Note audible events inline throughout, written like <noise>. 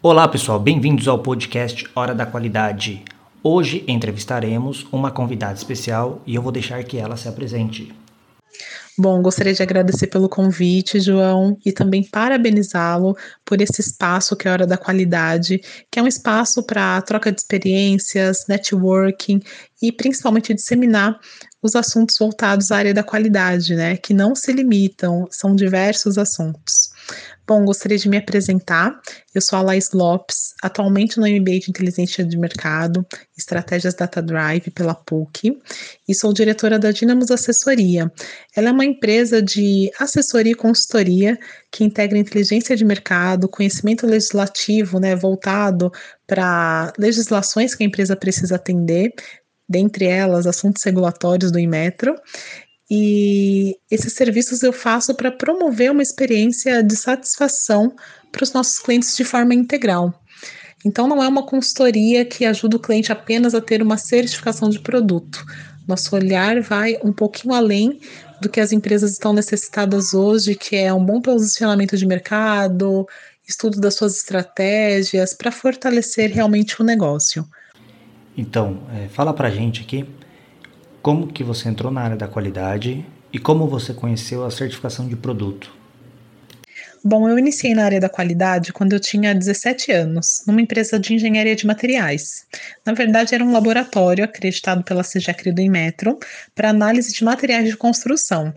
Olá pessoal, bem-vindos ao podcast Hora da Qualidade. Hoje entrevistaremos uma convidada especial e eu vou deixar que ela se apresente. Bom, gostaria de agradecer pelo convite, João, e também parabenizá-lo por esse espaço que é a Hora da Qualidade, que é um espaço para troca de experiências, networking e principalmente disseminar os assuntos voltados à área da qualidade, né? Que não se limitam, são diversos assuntos. Bom, gostaria de me apresentar. Eu sou a Laís Lopes, atualmente no MBA de Inteligência de Mercado, Estratégias Data Drive pela PUC, e sou diretora da Dinamos Assessoria. Ela é uma empresa de assessoria e consultoria que integra inteligência de mercado, conhecimento legislativo, né, voltado para legislações que a empresa precisa atender, dentre elas assuntos regulatórios do Inmetro, e esses serviços eu faço para promover uma experiência de satisfação para os nossos clientes de forma integral. Então, não é uma consultoria que ajuda o cliente apenas a ter uma certificação de produto. Nosso olhar vai um pouquinho além do que as empresas estão necessitadas hoje, que é um bom posicionamento de mercado, estudo das suas estratégias para fortalecer realmente o negócio. Então, é, fala para gente aqui como que você entrou na área da qualidade e como você conheceu a certificação de produto. Bom, eu iniciei na área da qualidade quando eu tinha 17 anos, numa empresa de engenharia de materiais. Na verdade, era um laboratório acreditado pela CGECRI do Inmetro para análise de materiais de construção.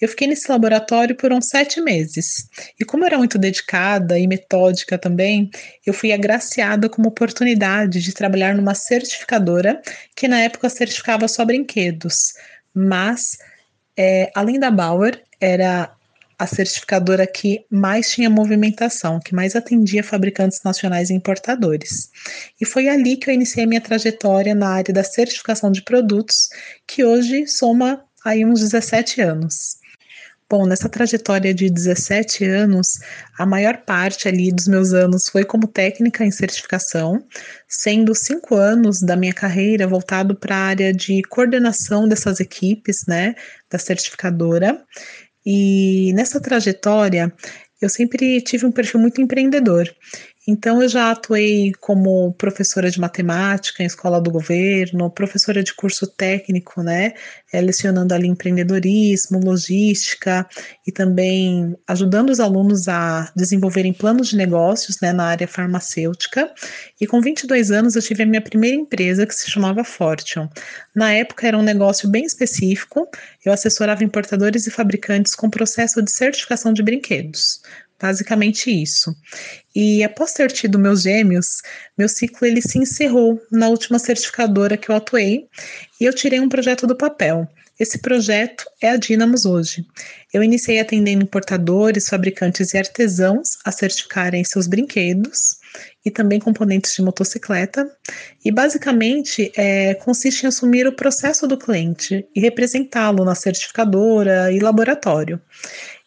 Eu fiquei nesse laboratório por uns sete meses. E como eu era muito dedicada e metódica também, eu fui agraciada com uma oportunidade de trabalhar numa certificadora que na época certificava só brinquedos. Mas, é, além da Bauer, era a certificadora que mais tinha movimentação, que mais atendia fabricantes nacionais e importadores. E foi ali que eu iniciei minha trajetória na área da certificação de produtos, que hoje soma aí uns 17 anos. Bom, nessa trajetória de 17 anos, a maior parte ali dos meus anos foi como técnica em certificação, sendo cinco anos da minha carreira voltado para a área de coordenação dessas equipes, né, da certificadora, e nessa trajetória, eu sempre tive um perfil muito empreendedor. Então, eu já atuei como professora de matemática em escola do governo, professora de curso técnico, né, é, lecionando ali empreendedorismo, logística e também ajudando os alunos a desenvolverem planos de negócios, né, na área farmacêutica. E com 22 anos, eu tive a minha primeira empresa que se chamava Fortune. Na época, era um negócio bem específico, eu assessorava importadores e fabricantes com processo de certificação de brinquedos. Basicamente isso. E após ter tido meus gêmeos, meu ciclo ele se encerrou na última certificadora que eu atuei e eu tirei um projeto do papel. Esse projeto é a Dynamos hoje. Eu iniciei atendendo importadores, fabricantes e artesãos a certificarem seus brinquedos e também componentes de motocicleta. E basicamente é, consiste em assumir o processo do cliente e representá-lo na certificadora e laboratório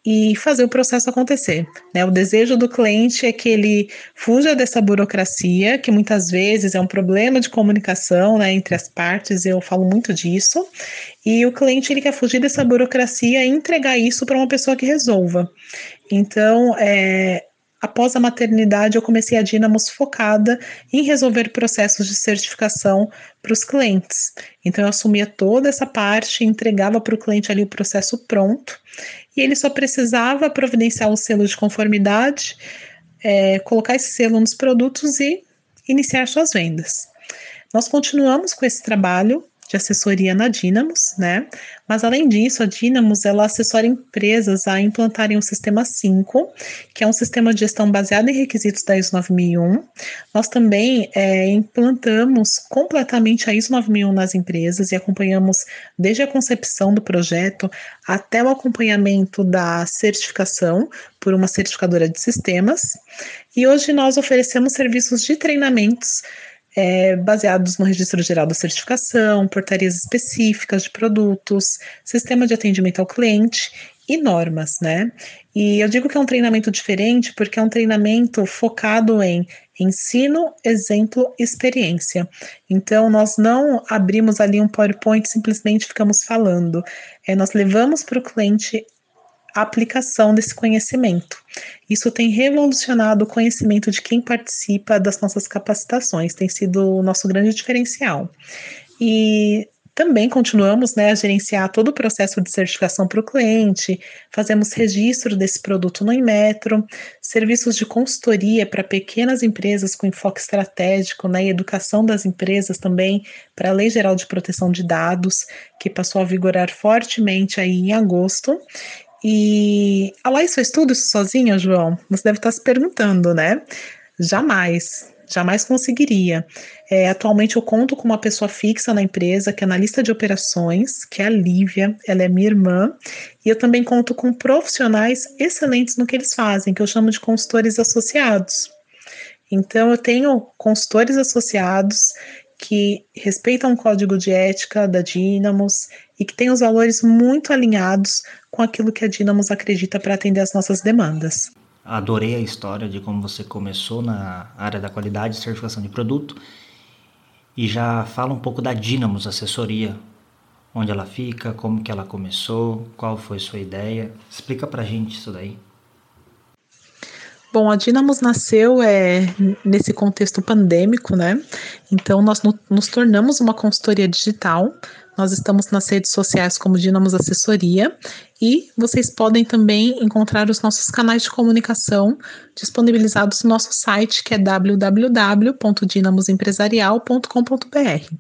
e fazer o processo acontecer. Né? O desejo do cliente é que ele fuja dessa burocracia, que muitas vezes é um problema de comunicação né, entre as partes, eu falo muito disso, e o cliente ele quer fugir dessa burocracia e entregar isso para uma pessoa que resolva. Então, é, Após a maternidade, eu comecei a Dynamos focada em resolver processos de certificação para os clientes. Então, eu assumia toda essa parte, entregava para o cliente ali o processo pronto, e ele só precisava providenciar o selo de conformidade, é, colocar esse selo nos produtos e iniciar suas vendas. Nós continuamos com esse trabalho de assessoria na Dynamos, né? Mas além disso, a Dynamos ela assessora empresas a implantarem o sistema 5, que é um sistema de gestão baseado em requisitos da ISO 9001. Nós também é, implantamos completamente a ISO 9001 nas empresas e acompanhamos desde a concepção do projeto até o acompanhamento da certificação por uma certificadora de sistemas. E hoje nós oferecemos serviços de treinamentos é, baseados no Registro Geral da Certificação, portarias específicas de produtos, sistema de atendimento ao cliente e normas, né? E eu digo que é um treinamento diferente porque é um treinamento focado em ensino, exemplo, experiência. Então, nós não abrimos ali um PowerPoint simplesmente ficamos falando. É, nós levamos para o cliente a aplicação desse conhecimento. Isso tem revolucionado o conhecimento de quem participa das nossas capacitações, tem sido o nosso grande diferencial. E também continuamos né, a gerenciar todo o processo de certificação para o cliente, fazemos registro desse produto no Inmetro, serviços de consultoria para pequenas empresas com enfoque estratégico né, e educação das empresas também para a Lei Geral de Proteção de Dados, que passou a vigorar fortemente aí em agosto. E a Laís fez tudo isso sozinha, João? Você deve estar se perguntando, né? Jamais jamais conseguiria. É, atualmente eu conto com uma pessoa fixa na empresa, que é analista de operações, que é a Lívia, ela é minha irmã, e eu também conto com profissionais excelentes no que eles fazem, que eu chamo de consultores associados. Então eu tenho consultores associados que respeitam o código de ética da Dynamos e que têm os valores muito alinhados com aquilo que a Dynamos acredita para atender as nossas demandas. Adorei a história de como você começou na área da qualidade e certificação de produto. E já fala um pouco da Dynamos Assessoria, onde ela fica, como que ela começou, qual foi sua ideia. Explica pra gente isso daí. Bom, a Dynamos nasceu é, nesse contexto pandêmico, né? Então, nós no, nos tornamos uma consultoria digital nós estamos nas redes sociais como Dinamos Assessoria e vocês podem também encontrar os nossos canais de comunicação disponibilizados no nosso site que é www.dinamosempresarial.com.br.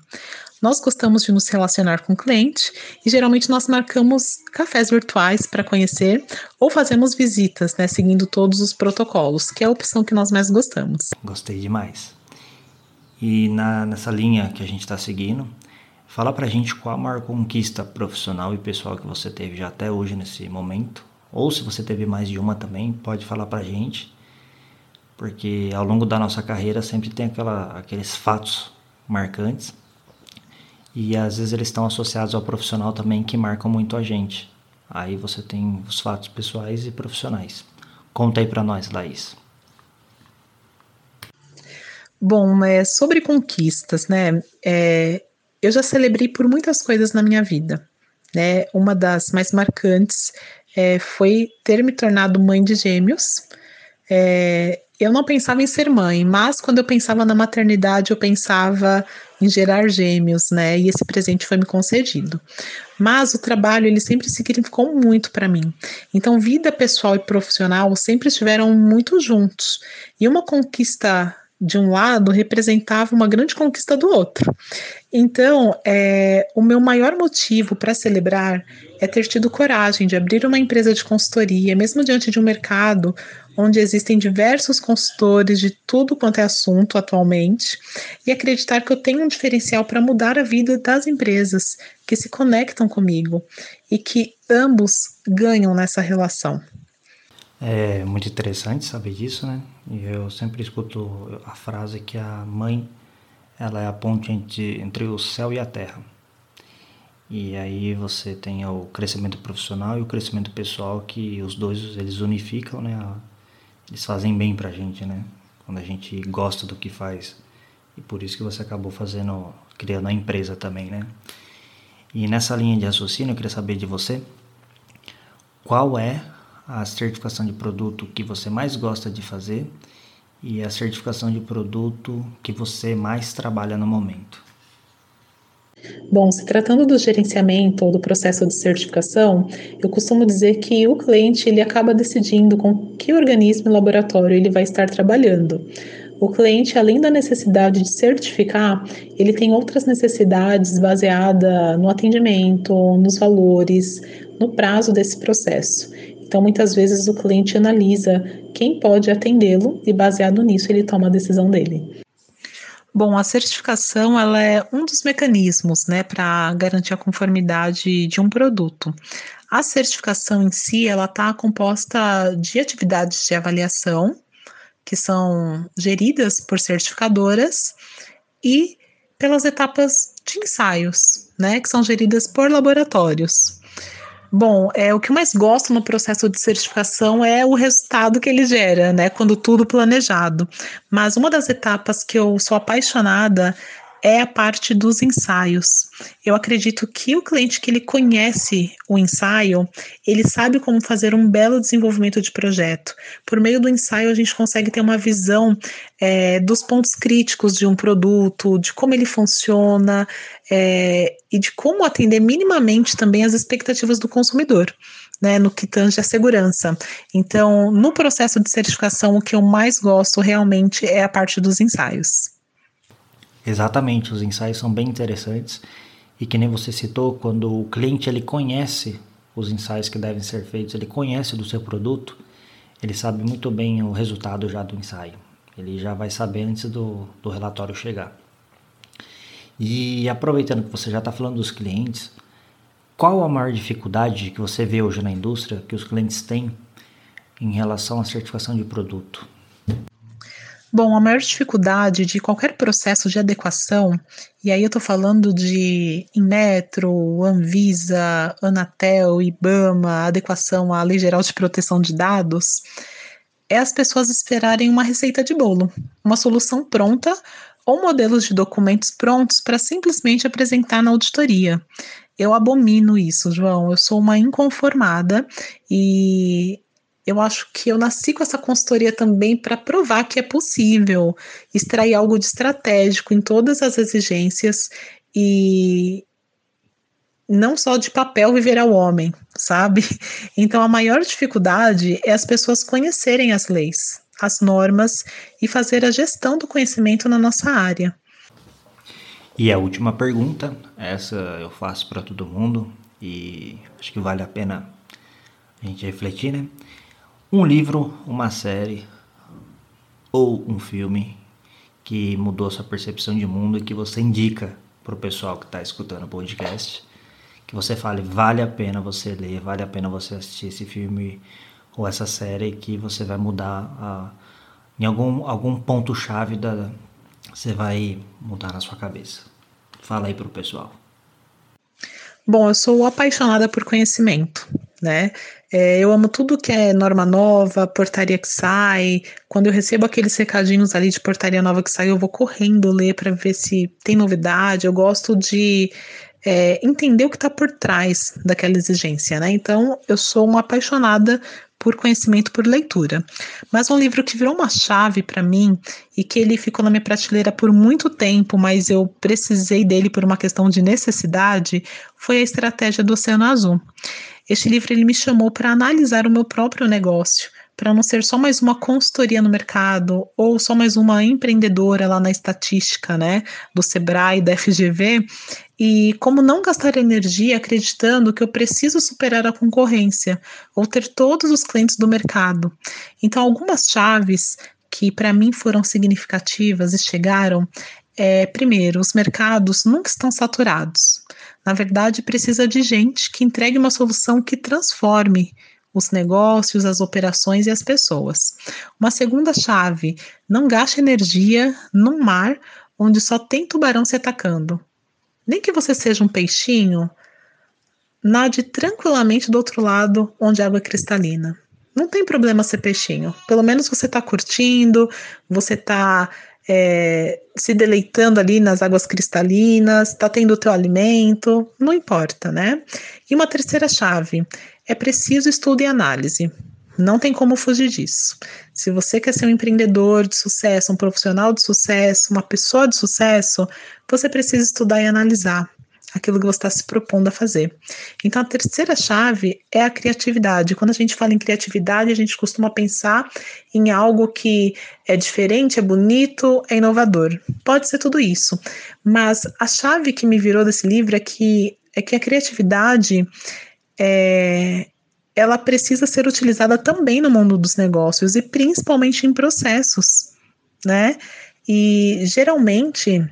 Nós gostamos de nos relacionar com o cliente e geralmente nós marcamos cafés virtuais para conhecer ou fazemos visitas, né, seguindo todos os protocolos, que é a opção que nós mais gostamos. Gostei demais. E na, nessa linha que a gente está seguindo, Fala pra gente qual a maior conquista profissional e pessoal que você teve já até hoje nesse momento. Ou se você teve mais de uma também, pode falar pra gente. Porque ao longo da nossa carreira sempre tem aquela, aqueles fatos marcantes. E às vezes eles estão associados ao profissional também que marcam muito a gente. Aí você tem os fatos pessoais e profissionais. Conta aí pra nós, Laís. Bom, é, sobre conquistas, né? É, eu já celebrei por muitas coisas na minha vida. Né? Uma das mais marcantes é, foi ter me tornado mãe de gêmeos. É, eu não pensava em ser mãe, mas quando eu pensava na maternidade, eu pensava em gerar gêmeos, né? E esse presente foi me concedido. Mas o trabalho, ele sempre significou muito para mim. Então, vida pessoal e profissional sempre estiveram muito juntos. E uma conquista de um lado representava uma grande conquista do outro. Então, é, o meu maior motivo para celebrar é ter tido coragem de abrir uma empresa de consultoria, mesmo diante de um mercado onde existem diversos consultores de tudo quanto é assunto atualmente, e acreditar que eu tenho um diferencial para mudar a vida das empresas que se conectam comigo e que ambos ganham nessa relação. É muito interessante saber disso, né? E eu sempre escuto a frase que a mãe ela é a ponte entre, entre o céu e a terra. E aí você tem o crescimento profissional e o crescimento pessoal que os dois eles unificam, né? Eles fazem bem pra gente, né? Quando a gente gosta do que faz. E por isso que você acabou fazendo, criando a empresa também, né? E nessa linha de raciocínio eu queria saber de você qual é a certificação de produto que você mais gosta de fazer e a certificação de produto que você mais trabalha no momento. Bom, se tratando do gerenciamento ou do processo de certificação, eu costumo dizer que o cliente ele acaba decidindo com que organismo e laboratório ele vai estar trabalhando. O cliente, além da necessidade de certificar, ele tem outras necessidades baseadas no atendimento, nos valores, no prazo desse processo. Então, muitas vezes o cliente analisa quem pode atendê-lo e, baseado nisso, ele toma a decisão dele. Bom, a certificação ela é um dos mecanismos né, para garantir a conformidade de um produto. A certificação em si ela está composta de atividades de avaliação que são geridas por certificadoras e pelas etapas de ensaios, né, que são geridas por laboratórios. Bom, é o que eu mais gosto no processo de certificação é o resultado que ele gera, né? Quando tudo planejado. Mas uma das etapas que eu sou apaixonada é a parte dos ensaios. Eu acredito que o cliente que ele conhece o ensaio, ele sabe como fazer um belo desenvolvimento de projeto. Por meio do ensaio, a gente consegue ter uma visão é, dos pontos críticos de um produto, de como ele funciona é, e de como atender minimamente também as expectativas do consumidor. Né, no que tange a segurança. Então, no processo de certificação, o que eu mais gosto realmente é a parte dos ensaios. Exatamente, os ensaios são bem interessantes e que nem você citou, quando o cliente ele conhece os ensaios que devem ser feitos, ele conhece do seu produto, ele sabe muito bem o resultado já do ensaio. Ele já vai saber antes do, do relatório chegar. E aproveitando que você já está falando dos clientes, qual a maior dificuldade que você vê hoje na indústria que os clientes têm em relação à certificação de produto? Bom, a maior dificuldade de qualquer processo de adequação, e aí eu estou falando de Inmetro, Anvisa, Anatel, IBAMA, adequação à Lei Geral de Proteção de Dados, é as pessoas esperarem uma receita de bolo, uma solução pronta ou modelos de documentos prontos para simplesmente apresentar na auditoria. Eu abomino isso, João. Eu sou uma inconformada e eu acho que eu nasci com essa consultoria também para provar que é possível extrair algo de estratégico em todas as exigências e não só de papel viver ao homem, sabe? <laughs> Então a maior dificuldade é as pessoas conhecerem as leis, as normas e fazer a gestão do conhecimento na nossa área. E a última pergunta, essa eu faço para todo mundo e acho que vale a pena a gente refletir, né? Um livro, uma série ou um filme que mudou sua percepção de mundo e que você indica para o pessoal que está escutando o podcast, que você fale vale a pena você ler, vale a pena você assistir esse filme ou essa série que você vai mudar a, em algum, algum ponto chave da você vai mudar na sua cabeça. Fala aí para o pessoal. Bom, eu sou apaixonada por conhecimento, né? É, eu amo tudo que é norma nova, portaria que sai. Quando eu recebo aqueles recadinhos ali de portaria nova que sai, eu vou correndo ler para ver se tem novidade. Eu gosto de é, entender o que está por trás daquela exigência, né? Então, eu sou uma apaixonada por conhecimento por leitura. Mas um livro que virou uma chave para mim e que ele ficou na minha prateleira por muito tempo, mas eu precisei dele por uma questão de necessidade, foi a Estratégia do Oceano Azul. Este livro ele me chamou para analisar o meu próprio negócio, para não ser só mais uma consultoria no mercado ou só mais uma empreendedora lá na estatística, né, do Sebrae, da FGV, e como não gastar energia acreditando que eu preciso superar a concorrência ou ter todos os clientes do mercado. Então, algumas chaves que para mim foram significativas e chegaram é, primeiro, os mercados nunca estão saturados. Na verdade, precisa de gente que entregue uma solução que transforme os negócios, as operações e as pessoas. Uma segunda chave: não gaste energia num mar onde só tem tubarão se atacando. Nem que você seja um peixinho, nade tranquilamente do outro lado onde a água é cristalina. Não tem problema ser peixinho. Pelo menos você está curtindo, você está é, se deleitando ali nas águas cristalinas, está tendo o teu alimento, não importa, né? E uma terceira chave, é preciso estudo e análise. Não tem como fugir disso. Se você quer ser um empreendedor de sucesso, um profissional de sucesso, uma pessoa de sucesso, você precisa estudar e analisar aquilo que você está se propondo a fazer. Então, a terceira chave é a criatividade. Quando a gente fala em criatividade, a gente costuma pensar em algo que é diferente, é bonito, é inovador. Pode ser tudo isso, mas a chave que me virou desse livro é que, é que a criatividade é, ela precisa ser utilizada também no mundo dos negócios e principalmente em processos, né? E geralmente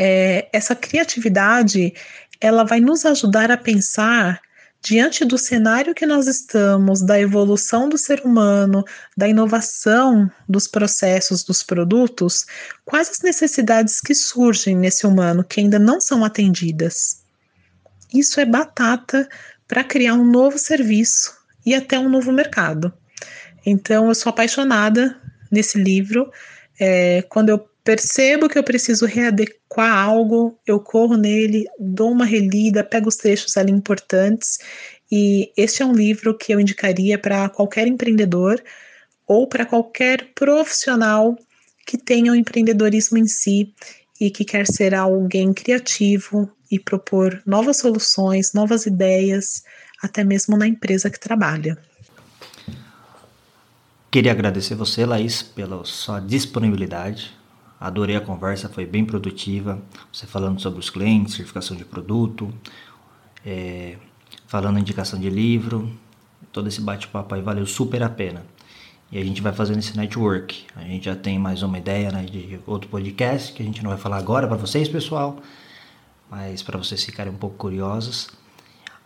é, essa criatividade ela vai nos ajudar a pensar diante do cenário que nós estamos, da evolução do ser humano, da inovação dos processos, dos produtos, quais as necessidades que surgem nesse humano que ainda não são atendidas. Isso é batata para criar um novo serviço e até um novo mercado. Então, eu sou apaixonada nesse livro. É, quando eu percebo que eu preciso readequar algo, eu corro nele, dou uma relida, pego os trechos ali importantes. E este é um livro que eu indicaria para qualquer empreendedor ou para qualquer profissional que tenha o empreendedorismo em si e que quer ser alguém criativo e propor novas soluções, novas ideias, até mesmo na empresa que trabalha. Queria agradecer você, Laís, pela sua disponibilidade. Adorei a conversa, foi bem produtiva. Você falando sobre os clientes, certificação de produto, é, falando indicação de livro. Todo esse bate-papo aí valeu super a pena. E a gente vai fazendo esse network. A gente já tem mais uma ideia né, de outro podcast que a gente não vai falar agora para vocês, pessoal, mas para vocês ficarem um pouco curiosos.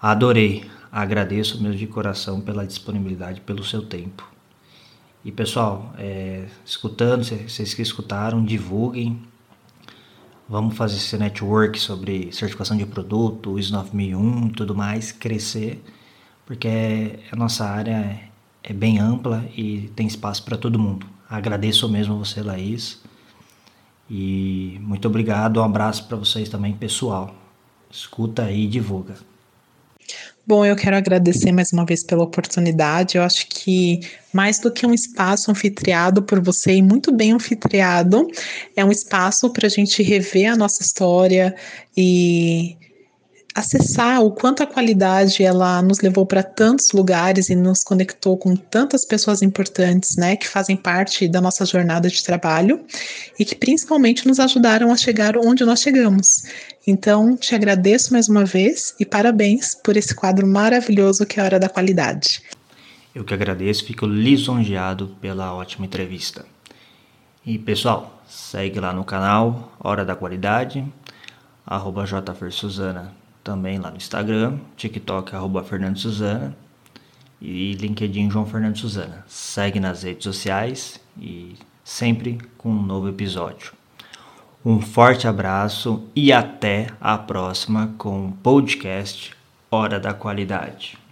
Adorei, agradeço mesmo de coração pela disponibilidade, pelo seu tempo. E pessoal, é, escutando, vocês que escutaram, divulguem. Vamos fazer esse network sobre certificação de produto, ISO 9001 e tudo mais, crescer, porque a nossa área é bem ampla e tem espaço para todo mundo. Agradeço mesmo você, Laís. E muito obrigado. Um abraço para vocês também, pessoal. Escuta aí e divulga. Bom, eu quero agradecer mais uma vez pela oportunidade. Eu acho que mais do que um espaço anfitriado por você e muito bem anfitriado, é um espaço para a gente rever a nossa história e acessar o quanto a qualidade ela nos levou para tantos lugares e nos conectou com tantas pessoas importantes, né, que fazem parte da nossa jornada de trabalho e que principalmente nos ajudaram a chegar onde nós chegamos. Então, te agradeço mais uma vez e parabéns por esse quadro maravilhoso que é a Hora da Qualidade. Eu que agradeço, fico lisonjeado pela ótima entrevista. E pessoal, segue lá no canal Hora da Qualidade, arroba Suzana também lá no Instagram, TikTok, arroba Fernando Suzana e LinkedIn João Fernando Suzana. Segue nas redes sociais e sempre com um novo episódio. Um forte abraço e até a próxima com o podcast Hora da Qualidade.